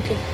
monkey.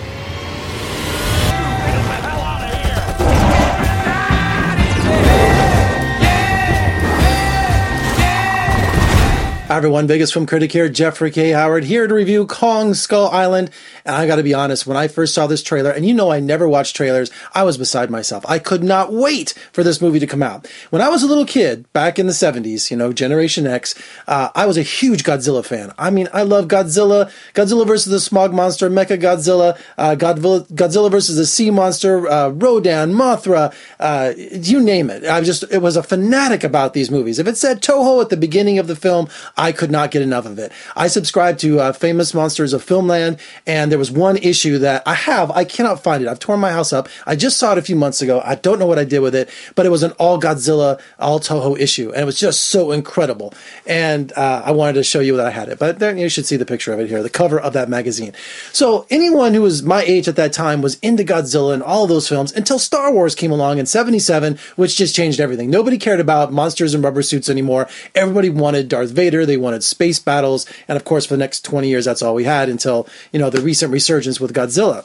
Hi everyone, Vegas Film Critic here, Jeffrey K. Howard, here to review Kong Skull Island. And I gotta be honest, when I first saw this trailer, and you know I never watch trailers, I was beside myself. I could not wait for this movie to come out. When I was a little kid, back in the 70s, you know, Generation X, uh, I was a huge Godzilla fan. I mean, I love Godzilla, Godzilla versus the Smog Monster, Mecha Godzilla, uh, Godzilla, Godzilla versus the Sea Monster, uh, Rodan, Mothra, uh, you name it. I just, it was a fanatic about these movies. If it said Toho at the beginning of the film, I could not get enough of it. I subscribed to uh, Famous Monsters of Filmland, and there was one issue that I have. I cannot find it. I've torn my house up. I just saw it a few months ago. I don't know what I did with it, but it was an all Godzilla, all Toho issue, and it was just so incredible. And uh, I wanted to show you that I had it. But you should see the picture of it here, the cover of that magazine. So anyone who was my age at that time was into Godzilla and all those films until Star Wars came along in '77, which just changed everything. Nobody cared about monsters and rubber suits anymore. Everybody wanted Darth Vader. They wanted space battles, and of course, for the next 20 years, that's all we had until you know the recent resurgence with Godzilla.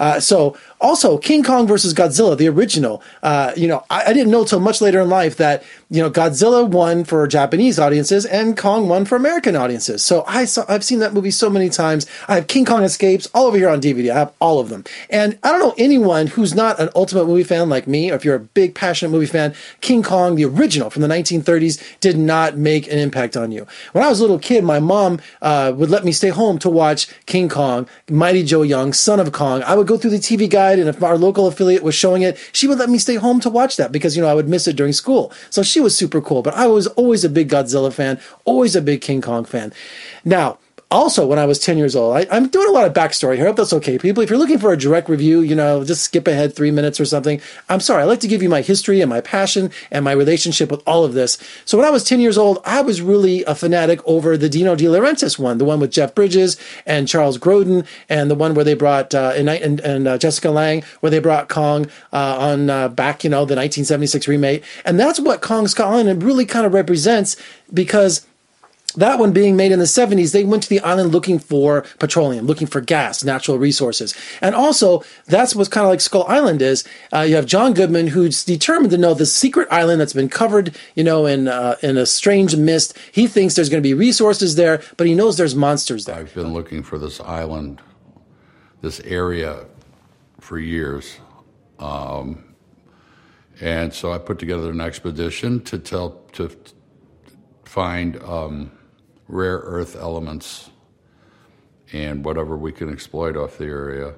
Uh, so also, King Kong versus Godzilla, the original. Uh, you know, I, I, didn't know till much later in life that you know Godzilla won for Japanese audiences and Kong won for American audiences. So I saw, I've seen that movie so many times. I have King Kong Escapes all over here on DVD. I have all of them, and I don't know anyone who's not an ultimate movie fan like me. Or if you're a big passionate movie fan, King Kong, the original from the 1930s, did not make an impact on you. When I was a little kid, my mom uh, would let me stay home to watch King Kong, Mighty Joe Young, Son of Kong. I would go through the TV guide and if our local affiliate was showing it, she would let me stay home to watch that because, you know, I would miss it during school. So she was super cool. But I was always a big Godzilla fan, always a big King Kong fan. Now, also when I was 10 years old. I, am doing a lot of backstory here. I hope that's okay, people. If you're looking for a direct review, you know, just skip ahead three minutes or something. I'm sorry. I like to give you my history and my passion and my relationship with all of this. So when I was 10 years old, I was really a fanatic over the Dino De Laurentiis one, the one with Jeff Bridges and Charles Grodin, and the one where they brought, uh, and, and, and uh, Jessica Lange, where they brought Kong uh, on uh, back, you know, the 1976 remake. And that's what Kong Island really kind of represents because that one being made in the 70s, they went to the island looking for petroleum, looking for gas, natural resources. And also, that's what's kind of like Skull Island is. Uh, you have John Goodman, who's determined to know the secret island that's been covered, you know, in, uh, in a strange mist. He thinks there's going to be resources there, but he knows there's monsters there. I've been looking for this island, this area for years. Um, and so I put together an expedition to tell, to find, um, rare earth elements and whatever we can exploit off the area.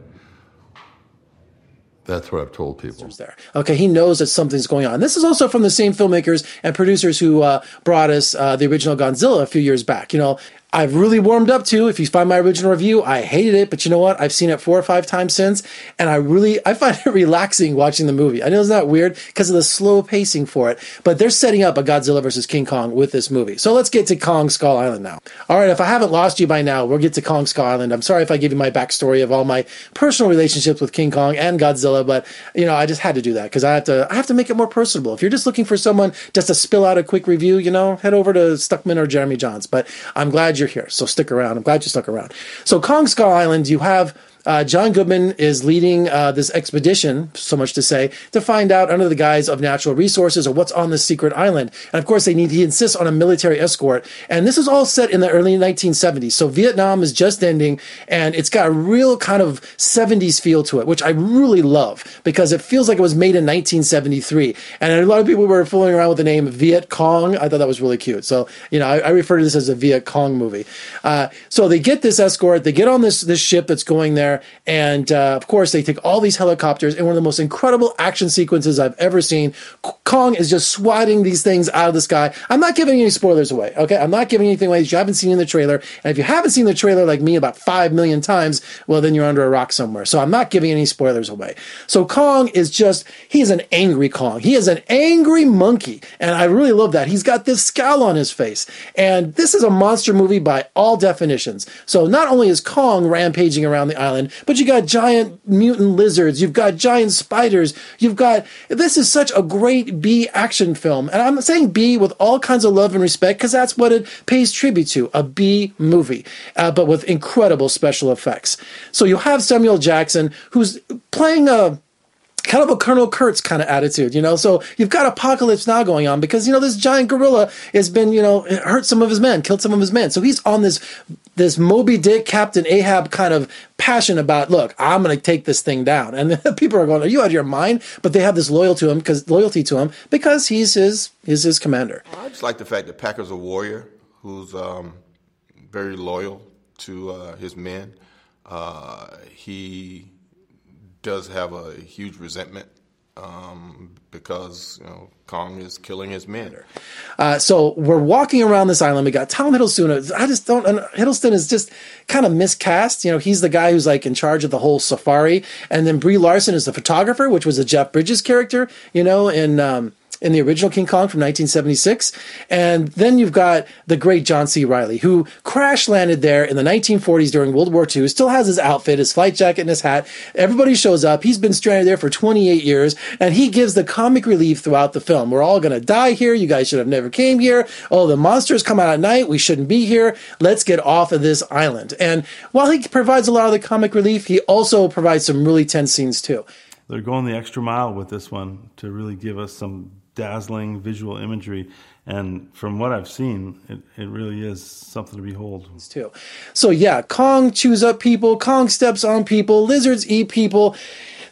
That's what I've told people. There. Okay, he knows that something's going on. This is also from the same filmmakers and producers who uh, brought us uh, the original Godzilla a few years back. You know, I've really warmed up to. If you find my original review, I hated it, but you know what? I've seen it four or five times since, and I really I find it relaxing watching the movie. I know it's not weird because of the slow pacing for it, but they're setting up a Godzilla versus King Kong with this movie. So let's get to Kong Skull Island now. All right, if I haven't lost you by now, we'll get to Kong Skull Island. I'm sorry if I give you my backstory of all my personal relationships with King Kong and Godzilla, but you know I just had to do that because I have to I have to make it more personable. If you're just looking for someone just to spill out a quick review, you know, head over to Stuckmann or Jeremy Jahns. But I'm glad you're here, so stick around. I'm glad you stuck around. So Kong Skull Island, you have uh, John Goodman is leading uh, this expedition, so much to say, to find out under the guise of natural resources or what's on this secret island. And of course, they need he insists on a military escort. And this is all set in the early 1970s. So Vietnam is just ending, and it's got a real kind of 70s feel to it, which I really love because it feels like it was made in 1973. And a lot of people were fooling around with the name Viet Cong. I thought that was really cute. So you know, I, I refer to this as a Viet Cong movie. Uh, so they get this escort, they get on this this ship that's going there there. And uh, of course, they take all these helicopters in one of the most incredible action sequences I've ever seen. Kong is just swatting these things out of the sky. I'm not giving any spoilers away, okay? I'm not giving anything away that you haven't seen in the trailer. And if you haven't seen the trailer like me about five million times, well, then you're under a rock somewhere. So I'm not giving any spoilers away. So Kong is just, he's an angry Kong. He is an angry monkey. And I really love that. He's got this scowl on his face. And this is a monster movie by all definitions. So not only is Kong rampaging around the island, but you got giant mutant lizards, you've got giant spiders, you've got this is such a great B action film. And I'm saying B with all kinds of love and respect because that's what it pays tribute to a B movie, uh, but with incredible special effects. So you have Samuel Jackson, who's playing a kind of a Colonel Kurtz kind of attitude, you know. So you've got apocalypse now going on because you know this giant gorilla has been, you know, hurt some of his men, killed some of his men. So he's on this this Moby Dick, Captain Ahab kind of passion about, look, I'm going to take this thing down. And people are going, are you out of your mind? But they have this loyal to him because loyalty to him because he's his he's his commander. I just like the fact that Packard's a warrior who's um, very loyal to uh, his men. Uh, he does have a huge resentment um, because you know Kong is killing his men. Uh, so we're walking around this island. We got Tom Hiddleston. I just don't. Hiddleston is just kind of miscast. You know, he's the guy who's like in charge of the whole safari, and then Brie Larson is the photographer, which was a Jeff Bridges character. You know, and um, in the original King Kong from 1976. And then you've got the great John C. Reilly, who crash landed there in the 1940s during World War II, still has his outfit, his flight jacket, and his hat. Everybody shows up. He's been stranded there for 28 years, and he gives the comic relief throughout the film. We're all going to die here. You guys should have never came here. Oh, the monsters come out at night. We shouldn't be here. Let's get off of this island. And while he provides a lot of the comic relief, he also provides some really tense scenes too. They're going the extra mile with this one to really give us some dazzling visual imagery. And from what I've seen, it, it really is something to behold. Too. So yeah, Kong chews up people, Kong steps on people, lizards eat people.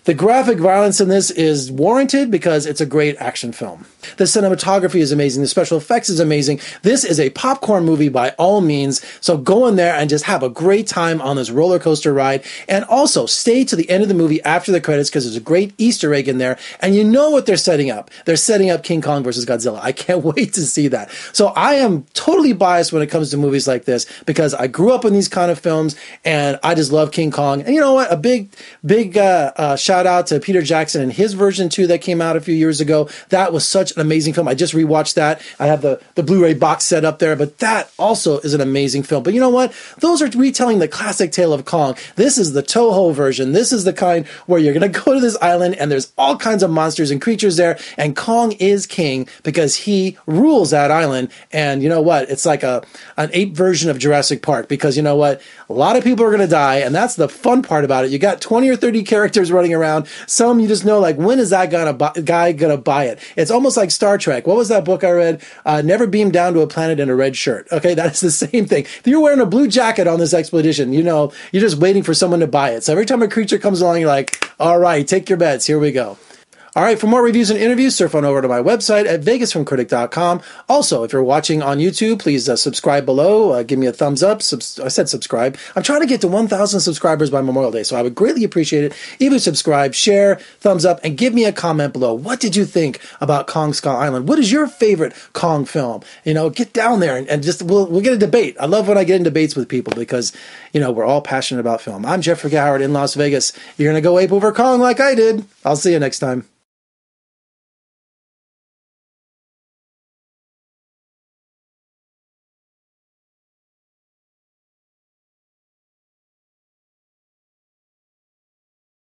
The graphic violence in this is warranted because it's a great action film. The cinematography is amazing. The special effects is amazing. This is a popcorn movie by all means. So go in there and just have a great time on this roller coaster ride. And also stay to the end of the movie after the credits because there's a great Easter egg in there. And you know what they're setting up. They're setting up King Kong versus Godzilla. I can't wait to see that. So I am totally biased when it comes to movies like this because I grew up in these kind of films and I just love King Kong. And you know what? A big, big uh, uh, shout out to Peter Jackson and his version too that came out a few years ago. That was such an amazing film. I just rewatched that. I have the, the Blu-ray box set up there, but that also is an amazing film. But you know what? Those are retelling the classic tale of Kong. This is the Toho version. This is the kind where you're going to go to this island and there's all kinds of monsters and creatures there. And Kong is king because he rules that island. And you know what? It's like a, an ape version of Jurassic Park because you know what? A lot of people are going to die. And that's the fun part about it. You got 20 or 30 characters running around. Some you just know like, when is that gonna buy, guy to buy it? It's almost like Star Trek. What was that book I read? Uh, Never beam down to a planet in a red shirt. Okay, that is the same thing. If you're wearing a blue jacket on this expedition, you know you're just waiting for someone to buy it. So every time a creature comes along, you're like, all right, take your bets. Here we go. All right, for more reviews and interviews, surf on over to my website at vegasfilmcritic.com. Also, if you're watching on YouTube, please uh, subscribe below. Uh, give me a thumbs up. Subs- I said subscribe. I'm trying to get to 1,000 subscribers by Memorial Day, so I would greatly appreciate it if you subscribe, share, thumbs up, and give me a comment below. What did you think about Kong Skull Island? What is your favorite Kong film? You know, get down there and, and just we'll we'll get a debate. I love when I get in debates with people because you know we're all passionate about film. I'm Jeffrey Howard in Las Vegas. You're gonna go ape over Kong like I did. I'll see you next time.